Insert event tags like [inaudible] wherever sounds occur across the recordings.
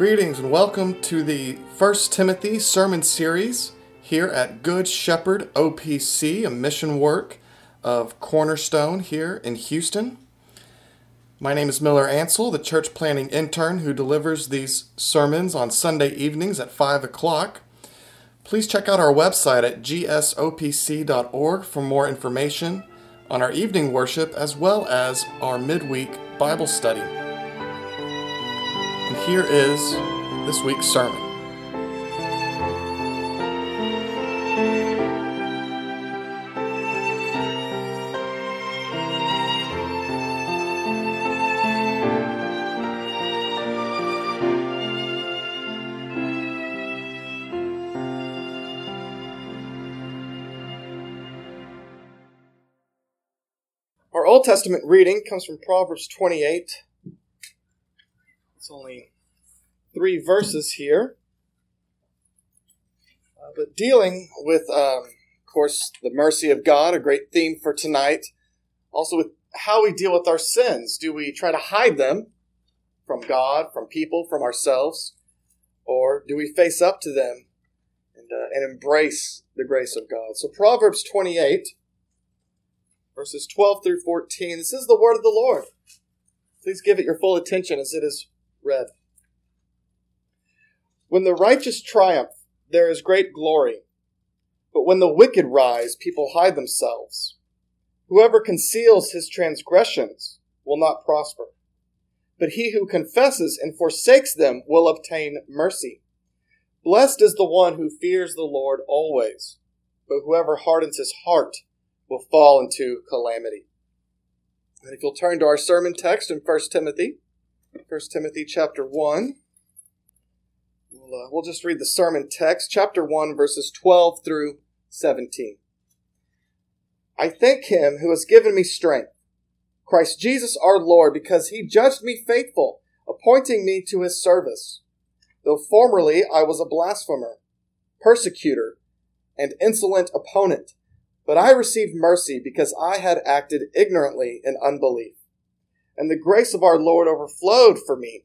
Greetings and welcome to the First Timothy sermon series here at Good Shepherd OPC, a mission work of Cornerstone here in Houston. My name is Miller Ansel, the church planting intern who delivers these sermons on Sunday evenings at 5 o'clock. Please check out our website at gsopc.org for more information on our evening worship as well as our midweek Bible study. Here is this week's sermon. Our Old Testament reading comes from Proverbs 28. It's only three verses here. Uh, but dealing with, um, of course, the mercy of God, a great theme for tonight. Also, with how we deal with our sins. Do we try to hide them from God, from people, from ourselves? Or do we face up to them and, uh, and embrace the grace of God? So, Proverbs 28 verses 12 through 14. This is the word of the Lord. Please give it your full attention as it is read. When the righteous triumph, there is great glory. But when the wicked rise, people hide themselves. Whoever conceals his transgressions will not prosper. But he who confesses and forsakes them will obtain mercy. Blessed is the one who fears the Lord always. But whoever hardens his heart will fall into calamity. And if you'll turn to our sermon text in 1 Timothy, 1 Timothy chapter 1, we'll, uh, we'll just read the sermon text, chapter 1, verses 12 through 17. I thank him who has given me strength, Christ Jesus our Lord, because he judged me faithful, appointing me to his service. Though formerly I was a blasphemer, persecutor, and insolent opponent, but I received mercy because I had acted ignorantly in unbelief. And the grace of our Lord overflowed for me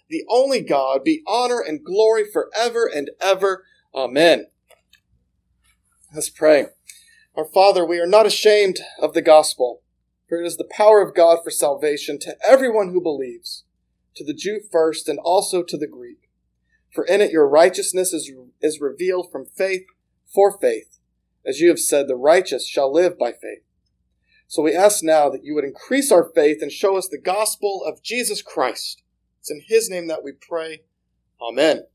the only God, be honor and glory forever and ever. Amen. Let's pray. Our Father, we are not ashamed of the gospel, for it is the power of God for salvation to everyone who believes, to the Jew first and also to the Greek. For in it your righteousness is, is revealed from faith for faith as you have said, the righteous shall live by faith. So we ask now that you would increase our faith and show us the gospel of Jesus Christ. It's in his name that we pray. Amen.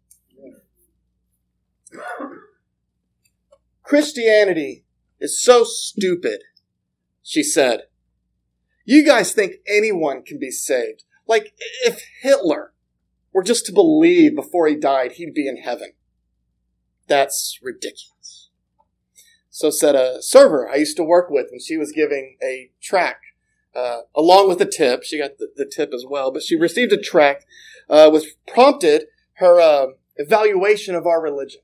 Christianity is so stupid, she said. You guys think anyone can be saved. Like, if Hitler were just to believe before he died, he'd be in heaven. That's ridiculous. So said a server I used to work with when she was giving a track, uh, along with the tip. She got the, the, tip as well, but she received a tract, uh, which prompted her uh, evaluation of our religion,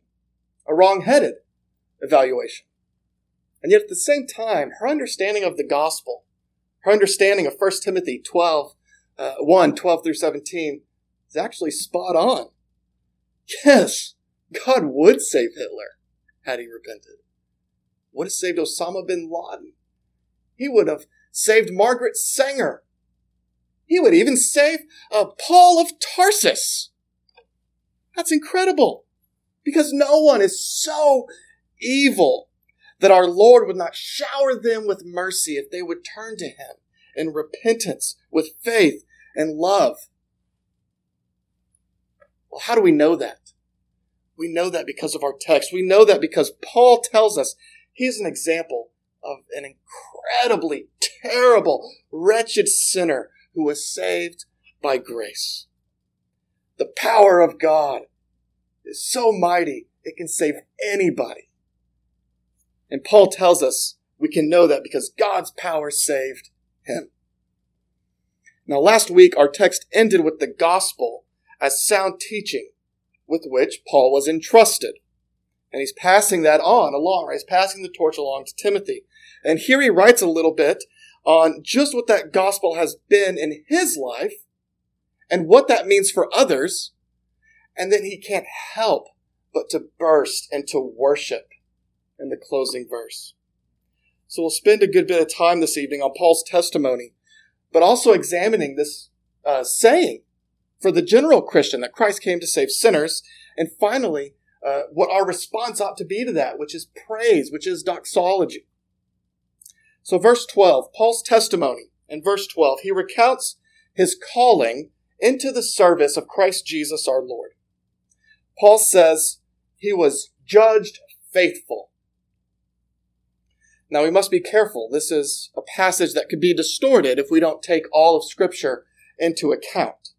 a wrong-headed evaluation. And yet at the same time, her understanding of the gospel, her understanding of 1 Timothy 12, uh, 1, 12 through 17, is actually spot on. Yes, God would save Hitler had he repented would have saved Osama bin Laden. He would have saved Margaret Sanger. He would even save uh, Paul of Tarsus. That's incredible because no one is so evil that our Lord would not shower them with mercy if they would turn to Him in repentance with faith and love. Well, how do we know that? We know that because of our text. We know that because Paul tells us He's an example of an incredibly terrible, wretched sinner who was saved by grace. The power of God is so mighty, it can save anybody. And Paul tells us we can know that because God's power saved him. Now, last week, our text ended with the gospel as sound teaching with which Paul was entrusted. And he's passing that on along, right? He's passing the torch along to Timothy. And here he writes a little bit on just what that gospel has been in his life and what that means for others. And then he can't help but to burst into worship in the closing verse. So we'll spend a good bit of time this evening on Paul's testimony, but also examining this uh, saying for the general Christian that Christ came to save sinners, and finally, uh, what our response ought to be to that, which is praise, which is doxology. So, verse 12, Paul's testimony in verse 12, he recounts his calling into the service of Christ Jesus our Lord. Paul says he was judged faithful. Now, we must be careful. This is a passage that could be distorted if we don't take all of Scripture into account.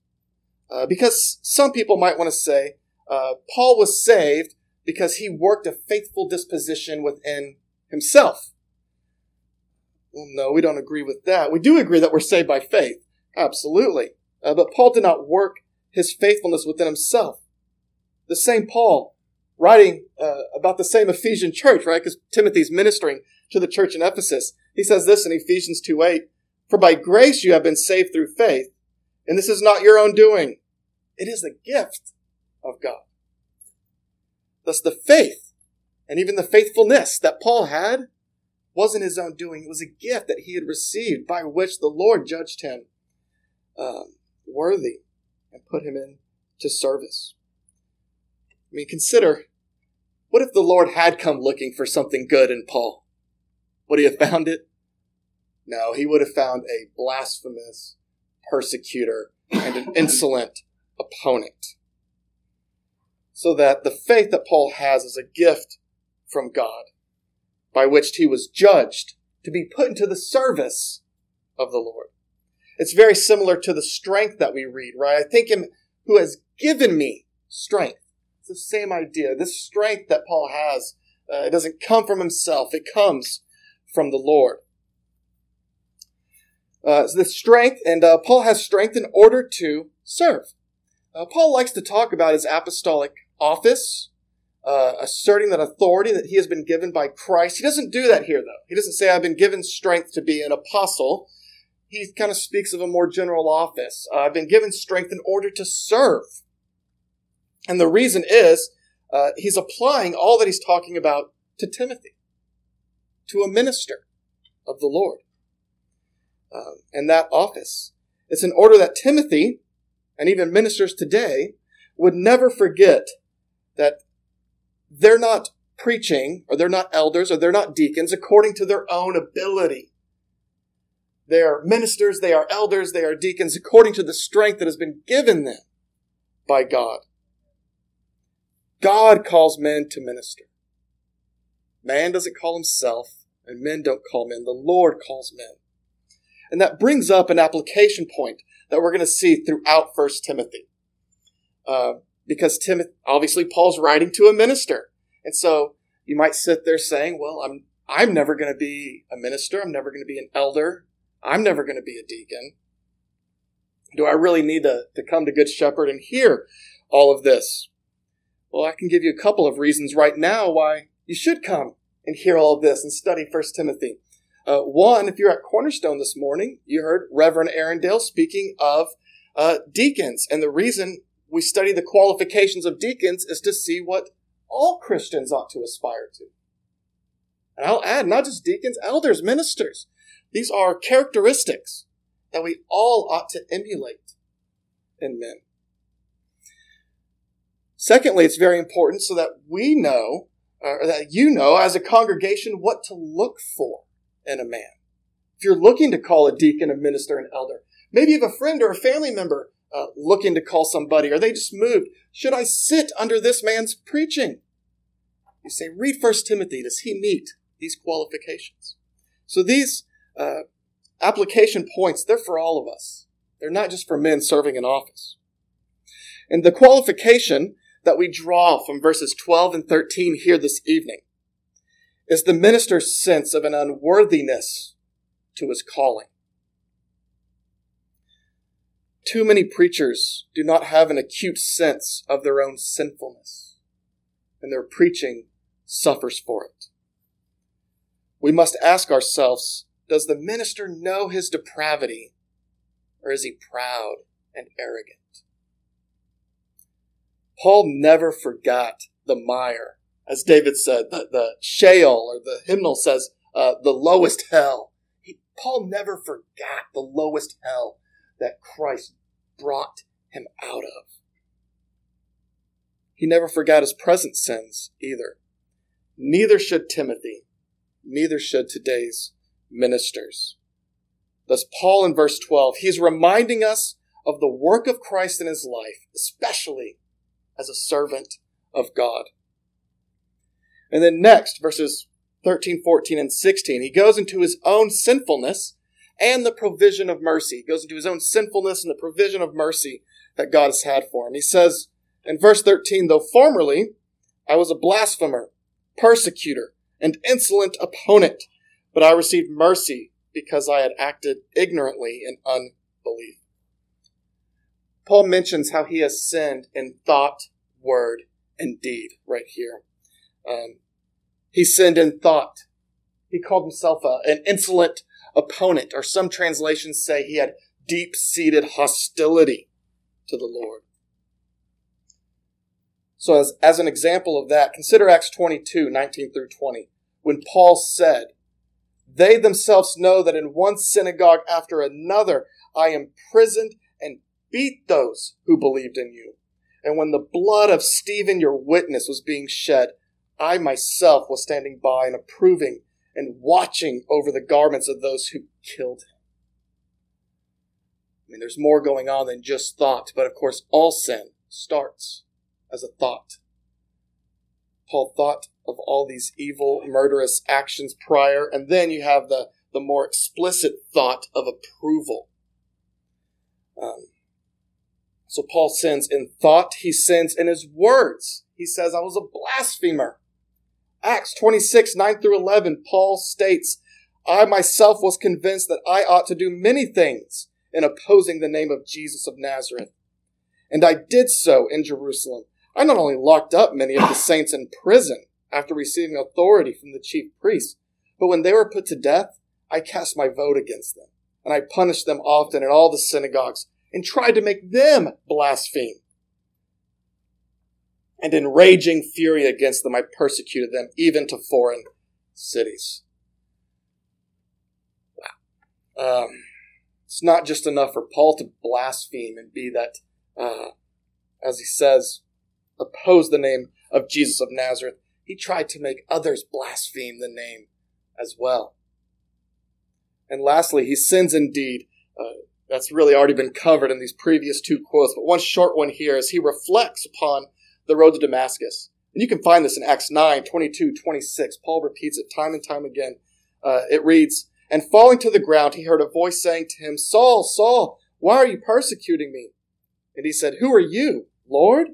Uh, because some people might want to say uh, Paul was saved because he worked a faithful disposition within himself. Well, no, we don't agree with that. We do agree that we're saved by faith. Absolutely. Uh, but Paul did not work his faithfulness within himself. The same Paul, writing uh, about the same Ephesian church, right? Because Timothy's ministering to the church in Ephesus. He says this in Ephesians 2 8 For by grace you have been saved through faith, and this is not your own doing. It is a gift of God. Thus, the faith and even the faithfulness that Paul had wasn't his own doing. It was a gift that he had received by which the Lord judged him um, worthy and put him into service. I mean, consider what if the Lord had come looking for something good in Paul? Would he have found it? No, he would have found a blasphemous persecutor and an insolent opponent. So that the faith that Paul has is a gift from God by which he was judged to be put into the service of the Lord. It's very similar to the strength that we read, right? I think him who has given me strength. It's the same idea. This strength that Paul has, uh, it doesn't come from himself. It comes from the Lord. Uh, so the strength, and uh, Paul has strength in order to serve. Uh, Paul likes to talk about his apostolic office, uh, asserting that authority that he has been given by Christ. He doesn't do that here, though. He doesn't say, I've been given strength to be an apostle. He kind of speaks of a more general office. Uh, I've been given strength in order to serve. And the reason is uh, he's applying all that he's talking about to Timothy, to a minister of the Lord. Um, and that office. It's in order that Timothy and even ministers today would never forget that they're not preaching or they're not elders or they're not deacons according to their own ability. They are ministers, they are elders, they are deacons according to the strength that has been given them by God. God calls men to minister. Man doesn't call himself, and men don't call men. The Lord calls men. And that brings up an application point that we're going to see throughout First Timothy. Uh, because Timothy, obviously, Paul's writing to a minister, and so you might sit there saying, "Well, I'm I'm never going to be a minister. I'm never going to be an elder. I'm never going to be a deacon. Do I really need to, to come to Good Shepherd and hear all of this?" Well, I can give you a couple of reasons right now why you should come and hear all of this and study First Timothy. Uh, one, if you're at Cornerstone this morning, you heard Reverend Arendale speaking of uh, deacons. And the reason we study the qualifications of deacons is to see what all Christians ought to aspire to. And I'll add, not just deacons, elders, ministers. These are characteristics that we all ought to emulate in men. Secondly, it's very important so that we know, or that you know as a congregation, what to look for in a man. If you're looking to call a deacon, a minister, an elder, maybe you have a friend or a family member uh, looking to call somebody, or they just moved. Should I sit under this man's preaching? You say, read First Timothy. Does he meet these qualifications? So these uh, application points, they're for all of us. They're not just for men serving in office. And the qualification that we draw from verses 12 and 13 here this evening is the minister's sense of an unworthiness to his calling. Too many preachers do not have an acute sense of their own sinfulness, and their preaching suffers for it. We must ask ourselves does the minister know his depravity, or is he proud and arrogant? Paul never forgot the mire. As David said, the, the Sheol, or the hymnal says, uh, the lowest hell. He, Paul never forgot the lowest hell that Christ brought him out of. He never forgot his present sins either. Neither should Timothy, neither should today's ministers. Thus, Paul in verse 12, he's reminding us of the work of Christ in his life, especially as a servant of God. And then next, verses 13, 14, and 16, he goes into his own sinfulness and the provision of mercy. He goes into his own sinfulness and the provision of mercy that God has had for him. He says in verse 13, though formerly I was a blasphemer, persecutor, and insolent opponent, but I received mercy because I had acted ignorantly in unbelief. Paul mentions how he has sinned in thought, word, and deed right here. Um, he sinned in thought. He called himself a, an insolent opponent, or some translations say he had deep seated hostility to the Lord. So, as, as an example of that, consider Acts 22 19 through 20, when Paul said, They themselves know that in one synagogue after another I imprisoned and beat those who believed in you. And when the blood of Stephen, your witness, was being shed, I myself was standing by and approving and watching over the garments of those who killed him. I mean, there's more going on than just thought, but of course, all sin starts as a thought. Paul thought of all these evil, murderous actions prior, and then you have the, the more explicit thought of approval. Um, so Paul sins in thought, he sins in his words. He says, I was a blasphemer. Acts 26, 9 through 11, Paul states, I myself was convinced that I ought to do many things in opposing the name of Jesus of Nazareth. And I did so in Jerusalem. I not only locked up many of the [coughs] saints in prison after receiving authority from the chief priests, but when they were put to death, I cast my vote against them, and I punished them often in all the synagogues, and tried to make them blaspheme and in raging fury against them, I persecuted them even to foreign cities. Wow. Um, it's not just enough for Paul to blaspheme and be that, uh, as he says, oppose the name of Jesus of Nazareth. He tried to make others blaspheme the name as well. And lastly, he sins in deed. Uh, that's really already been covered in these previous two quotes, but one short one here as he reflects upon the road to Damascus. And you can find this in Acts 9, 22, 26. Paul repeats it time and time again. Uh, it reads, And falling to the ground, he heard a voice saying to him, Saul, Saul, why are you persecuting me? And he said, Who are you, Lord?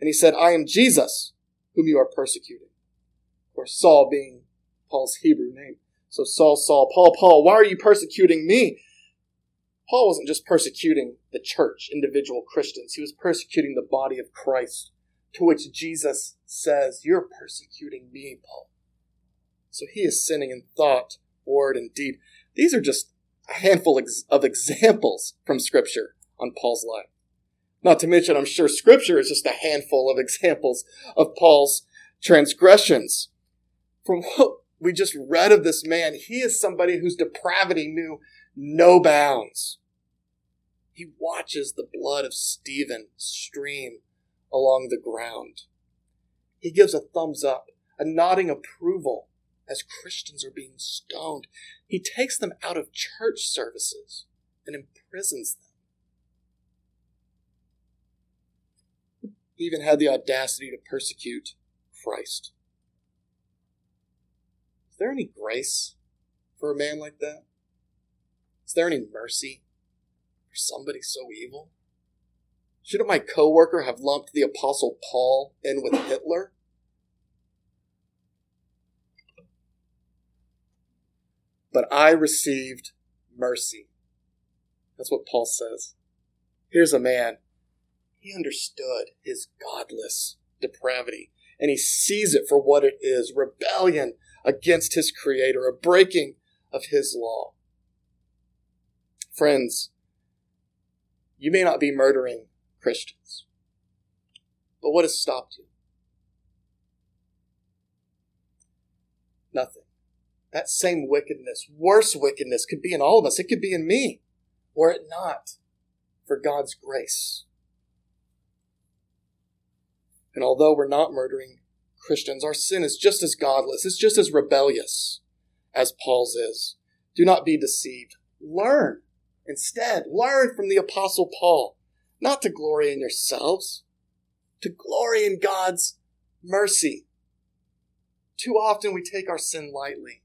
And he said, I am Jesus, whom you are persecuting. Or Saul being Paul's Hebrew name. So Saul, Saul, Paul, Paul, why are you persecuting me? Paul wasn't just persecuting the church, individual Christians. He was persecuting the body of Christ to which Jesus says, You're persecuting me, Paul. So he is sinning in thought, word, and deed. These are just a handful of examples from Scripture on Paul's life. Not to mention, I'm sure Scripture is just a handful of examples of Paul's transgressions. From what we just read of this man, he is somebody whose depravity knew no bounds. He watches the blood of Stephen stream along the ground. He gives a thumbs up, a nodding approval as Christians are being stoned. He takes them out of church services and imprisons them. He even had the audacity to persecute Christ. Is there any grace for a man like that? Is there any mercy for somebody so evil? Shouldn't my coworker have lumped the Apostle Paul in with Hitler? But I received mercy. That's what Paul says. Here's a man. He understood his godless depravity, and he sees it for what it is rebellion against his creator, a breaking of his law. Friends, you may not be murdering Christians, but what has stopped you? Nothing. That same wickedness, worse wickedness, could be in all of us. It could be in me, were it not for God's grace. And although we're not murdering Christians, our sin is just as godless, it's just as rebellious as Paul's is. Do not be deceived. Learn. Instead, learn from the Apostle Paul, not to glory in yourselves, to glory in God's mercy. Too often we take our sin lightly.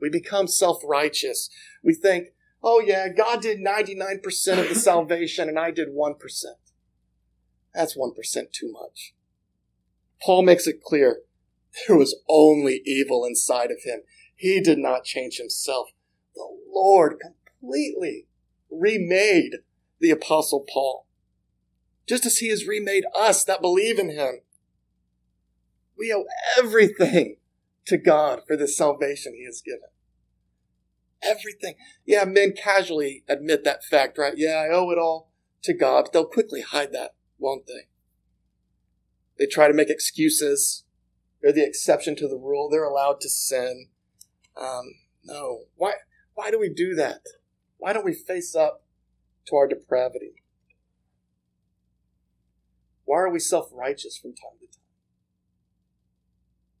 We become self righteous. We think, oh, yeah, God did 99% of the [laughs] salvation and I did 1%. That's 1% too much. Paul makes it clear there was only evil inside of him. He did not change himself. The Lord completely remade the Apostle Paul, just as he has remade us that believe in him. We owe everything to God for the salvation he has given. Everything. Yeah, men casually admit that fact, right? Yeah, I owe it all to God, but they'll quickly hide that, won't they? They try to make excuses. They're the exception to the rule. They're allowed to sin. Um, no. Why, why do we do that? Why don't we face up to our depravity? Why are we self righteous from time to time?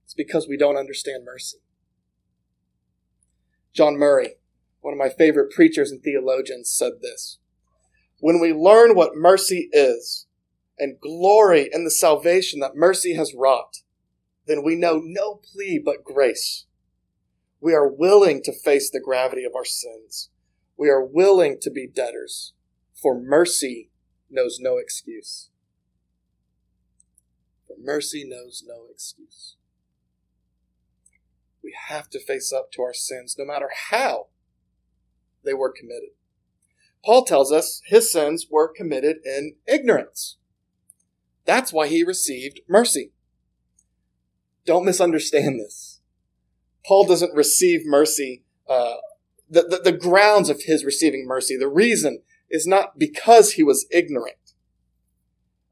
It's because we don't understand mercy. John Murray, one of my favorite preachers and theologians, said this When we learn what mercy is and glory in the salvation that mercy has wrought, then we know no plea but grace. We are willing to face the gravity of our sins. We are willing to be debtors, for mercy knows no excuse. Mercy knows no excuse. We have to face up to our sins, no matter how they were committed. Paul tells us his sins were committed in ignorance. That's why he received mercy. Don't misunderstand this. Paul doesn't receive mercy. Uh, the, the, the grounds of his receiving mercy, the reason is not because he was ignorant.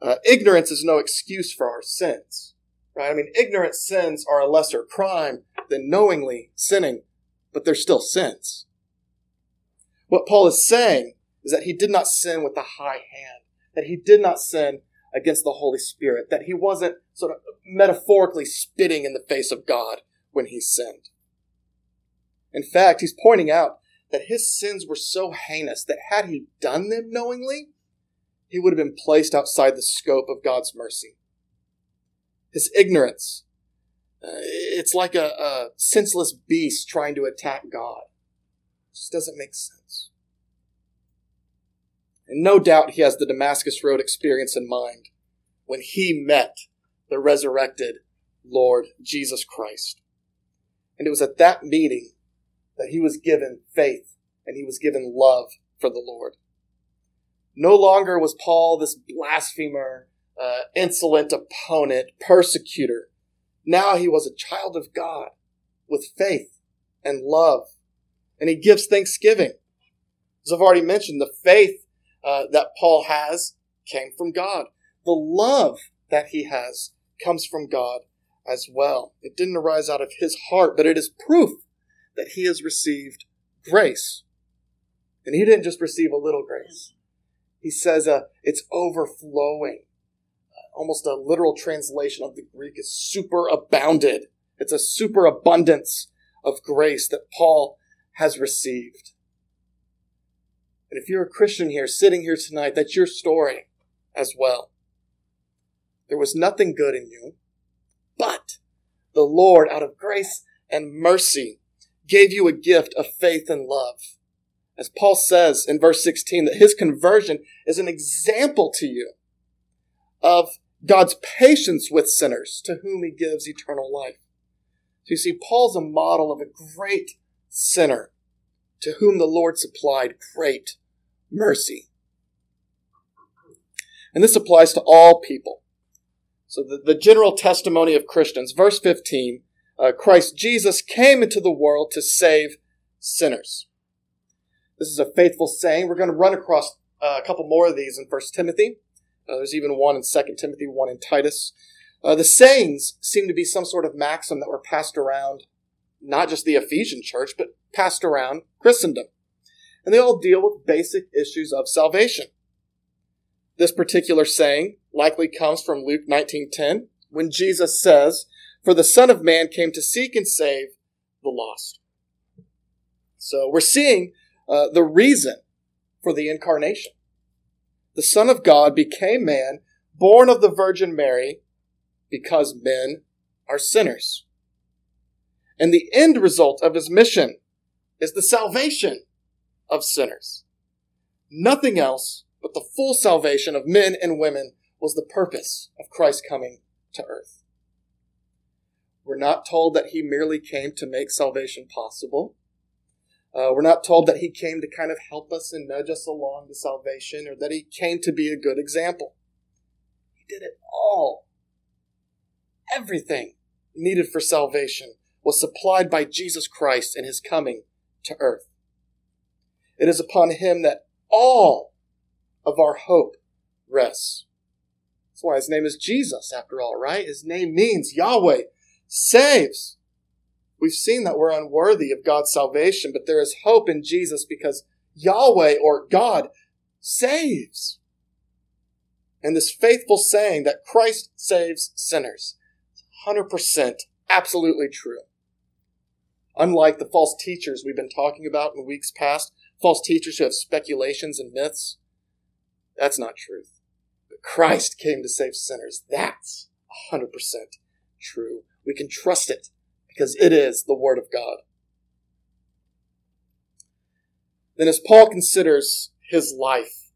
Uh, ignorance is no excuse for our sins, right? I mean, ignorant sins are a lesser crime than knowingly sinning, but they're still sins. What Paul is saying is that he did not sin with a high hand, that he did not sin against the Holy Spirit, that he wasn't sort of metaphorically spitting in the face of God when he sinned. In fact, he's pointing out that his sins were so heinous that had he done them knowingly, he would have been placed outside the scope of God's mercy. His ignorance, uh, it's like a, a senseless beast trying to attack God. It just doesn't make sense. And no doubt he has the Damascus Road experience in mind when he met the resurrected Lord Jesus Christ. And it was at that meeting that he was given faith and he was given love for the Lord. No longer was Paul this blasphemer, uh, insolent opponent, persecutor. Now he was a child of God with faith and love. And he gives thanksgiving. As I've already mentioned, the faith uh, that Paul has came from God. The love that he has comes from God as well. It didn't arise out of his heart, but it is proof that he has received grace. And he didn't just receive a little grace. He says uh, it's overflowing. Uh, almost a literal translation of the Greek is superabounded. It's a superabundance of grace that Paul has received. And if you're a Christian here, sitting here tonight, that's your story as well. There was nothing good in you, but the Lord, out of grace and mercy, gave you a gift of faith and love. As Paul says in verse 16, that his conversion is an example to you of God's patience with sinners to whom he gives eternal life. So you see, Paul's a model of a great sinner to whom the Lord supplied great mercy. And this applies to all people. So the, the general testimony of Christians, verse 15, uh, Christ Jesus came into the world to save sinners. This is a faithful saying. We're going to run across uh, a couple more of these in First Timothy. Uh, there's even one in Second Timothy, one in Titus. Uh, the sayings seem to be some sort of maxim that were passed around, not just the Ephesian church, but passed around Christendom. And they all deal with basic issues of salvation. This particular saying likely comes from Luke 19:10, when Jesus says, "For the Son of Man came to seek and save the lost." So we're seeing uh, the reason for the incarnation. The Son of God became man, born of the Virgin Mary, because men are sinners. And the end result of his mission is the salvation of sinners. Nothing else but the full salvation of men and women was the purpose of Christ coming to earth. We're not told that he merely came to make salvation possible. Uh, we're not told that he came to kind of help us and nudge us along to salvation or that he came to be a good example. He did it all. Everything needed for salvation was supplied by Jesus Christ in his coming to earth. It is upon him that all of our hope rests. That's why his name is Jesus, after all, right? His name means Yahweh saves. We've seen that we're unworthy of God's salvation, but there is hope in Jesus because Yahweh or God saves. And this faithful saying that Christ saves sinners is 100% absolutely true. Unlike the false teachers we've been talking about in weeks past, false teachers who have speculations and myths, that's not truth. But Christ came to save sinners. That's 100% true. We can trust it because it is the Word of God. Then, as Paul considers his life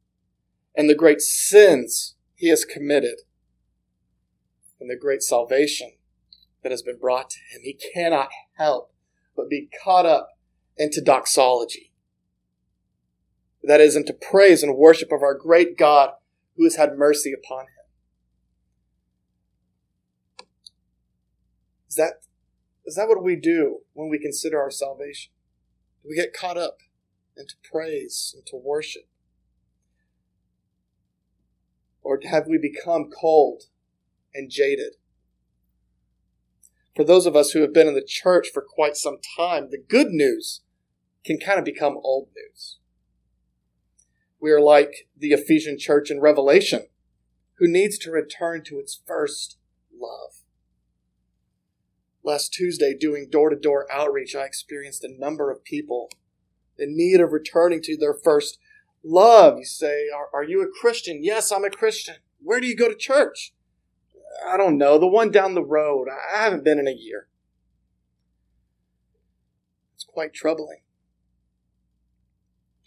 and the great sins he has committed and the great salvation that has been brought to him, he cannot help but be caught up into doxology. That is, into praise and worship of our great God who has had mercy upon him. Is that is that what we do when we consider our salvation? Do we get caught up into praise and to worship? Or have we become cold and jaded? For those of us who have been in the church for quite some time, the good news can kind of become old news. We are like the Ephesian church in Revelation, who needs to return to its first love last Tuesday doing door to door outreach, I experienced a number of people in need of returning to their first love. You say, Are, are you a Christian? Yes, I'm a Christian. Where do you go to church? I don't know. The one down the road. I haven't been in a year. It's quite troubling.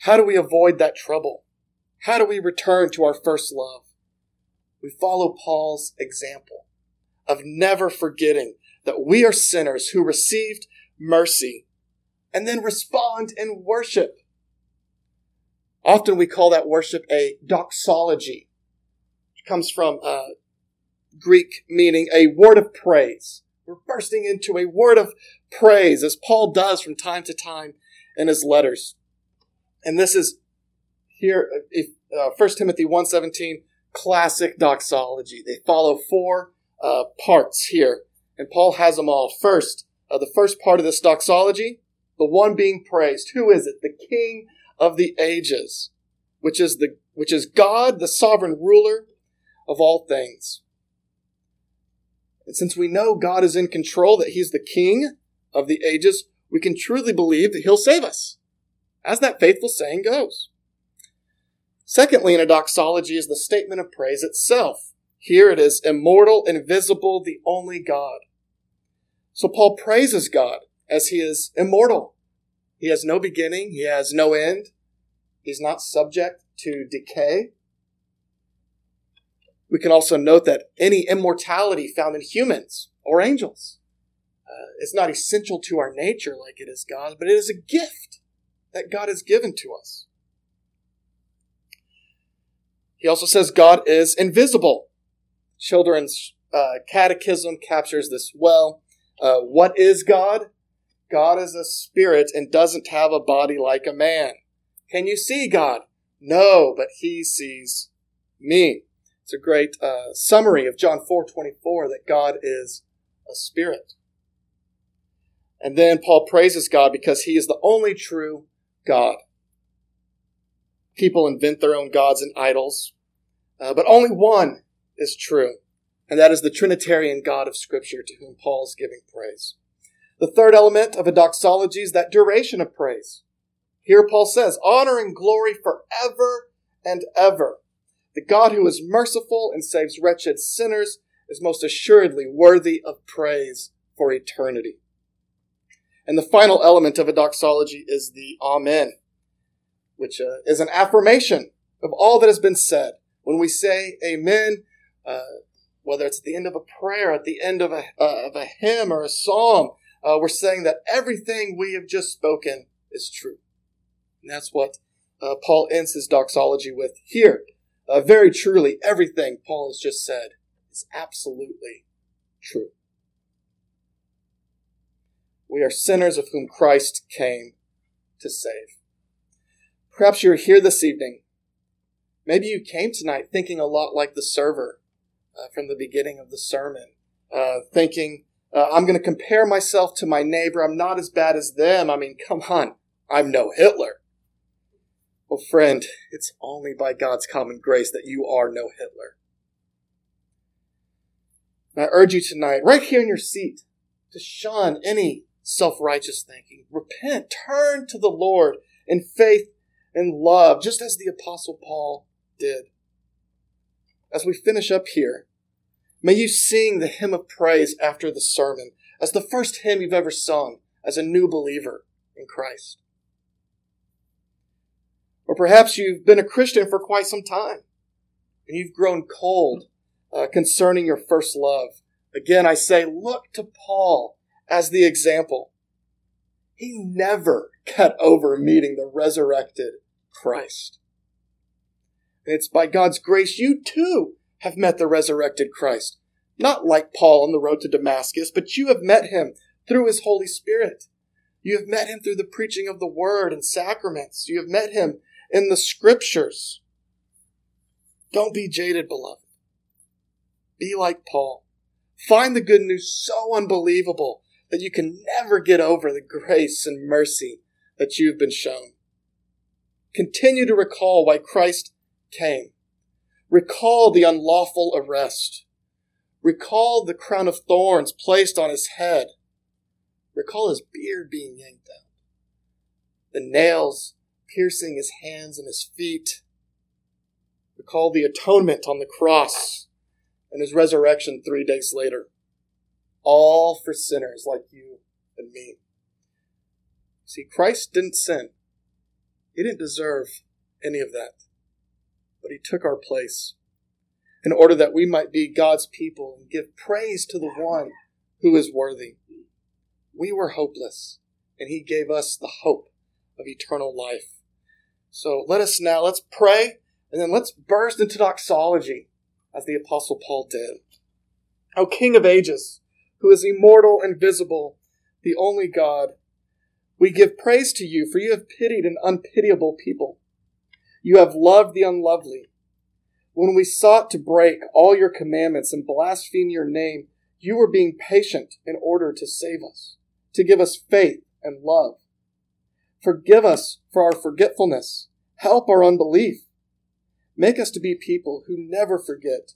How do we avoid that trouble? How do we return to our first love? We follow Paul's example of never forgetting that we are sinners who received mercy and then respond in worship. Often we call that worship a doxology. It comes from uh, Greek meaning a word of praise. We're bursting into a word of praise as Paul does from time to time in his letters. And this is here, if, uh, 1 Timothy 1.17, classic doxology. They follow four uh, parts here and Paul has them all. First, uh, the first part of this doxology, the one being praised. Who is it? The King of the ages, which is the which is God, the sovereign ruler of all things. And since we know God is in control, that He's the King of the ages, we can truly believe that He'll save us, as that faithful saying goes. Secondly, in a doxology is the statement of praise itself. Here it is immortal, invisible, the only God. So Paul praises God as he is immortal. He has no beginning, he has no end, he's not subject to decay. We can also note that any immortality found in humans or angels uh, is not essential to our nature like it is God's, but it is a gift that God has given to us. He also says God is invisible. Children's uh, catechism captures this well. Uh, what is God? God is a spirit and doesn't have a body like a man. Can you see God? No, but he sees me. It's a great uh, summary of John 4:24 that God is a spirit. And then Paul praises God because he is the only true God. People invent their own gods and idols, uh, but only one is true, and that is the Trinitarian God of Scripture to whom Paul is giving praise. The third element of a doxology is that duration of praise. Here Paul says, honor and glory forever and ever. The God who is merciful and saves wretched sinners is most assuredly worthy of praise for eternity. And the final element of a doxology is the Amen, which uh, is an affirmation of all that has been said. When we say Amen, uh, whether it's at the end of a prayer, at the end of a, uh, of a hymn or a psalm, uh, we're saying that everything we have just spoken is true. And that's what uh, Paul ends his doxology with here. Uh, very truly, everything Paul has just said is absolutely true. We are sinners of whom Christ came to save. Perhaps you're here this evening. Maybe you came tonight thinking a lot like the server uh, from the beginning of the sermon, uh, thinking, uh, I'm going to compare myself to my neighbor. I'm not as bad as them. I mean, come on. I'm no Hitler. Well, friend, it's only by God's common grace that you are no Hitler. And I urge you tonight, right here in your seat, to shun any self righteous thinking. Repent, turn to the Lord in faith and love, just as the Apostle Paul did. As we finish up here, may you sing the hymn of praise after the sermon as the first hymn you've ever sung as a new believer in Christ. Or perhaps you've been a Christian for quite some time and you've grown cold uh, concerning your first love. Again, I say, look to Paul as the example. He never got over meeting the resurrected Christ. It's by God's grace you too have met the resurrected Christ. Not like Paul on the road to Damascus, but you have met him through his Holy Spirit. You have met him through the preaching of the word and sacraments. You have met him in the scriptures. Don't be jaded, beloved. Be like Paul. Find the good news so unbelievable that you can never get over the grace and mercy that you've been shown. Continue to recall why Christ came. Recall the unlawful arrest. Recall the crown of thorns placed on his head. Recall his beard being yanked out. The nails piercing his hands and his feet. Recall the atonement on the cross and his resurrection three days later all for sinners like you and me. See, Christ didn't sin. He didn't deserve any of that. But he took our place in order that we might be God's people and give praise to the one who is worthy. We were hopeless, and he gave us the hope of eternal life. So let us now, let's pray, and then let's burst into doxology as the Apostle Paul did. O King of ages, who is immortal and visible, the only God. We give praise to you, for you have pitied an unpitiable people. You have loved the unlovely. When we sought to break all your commandments and blaspheme your name, you were being patient in order to save us, to give us faith and love. Forgive us for our forgetfulness. Help our unbelief. Make us to be people who never forget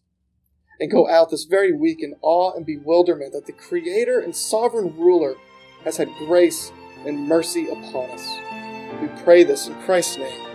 and go out this very week in awe and bewilderment that the Creator and Sovereign Ruler has had grace and mercy upon us. We pray this in Christ's name.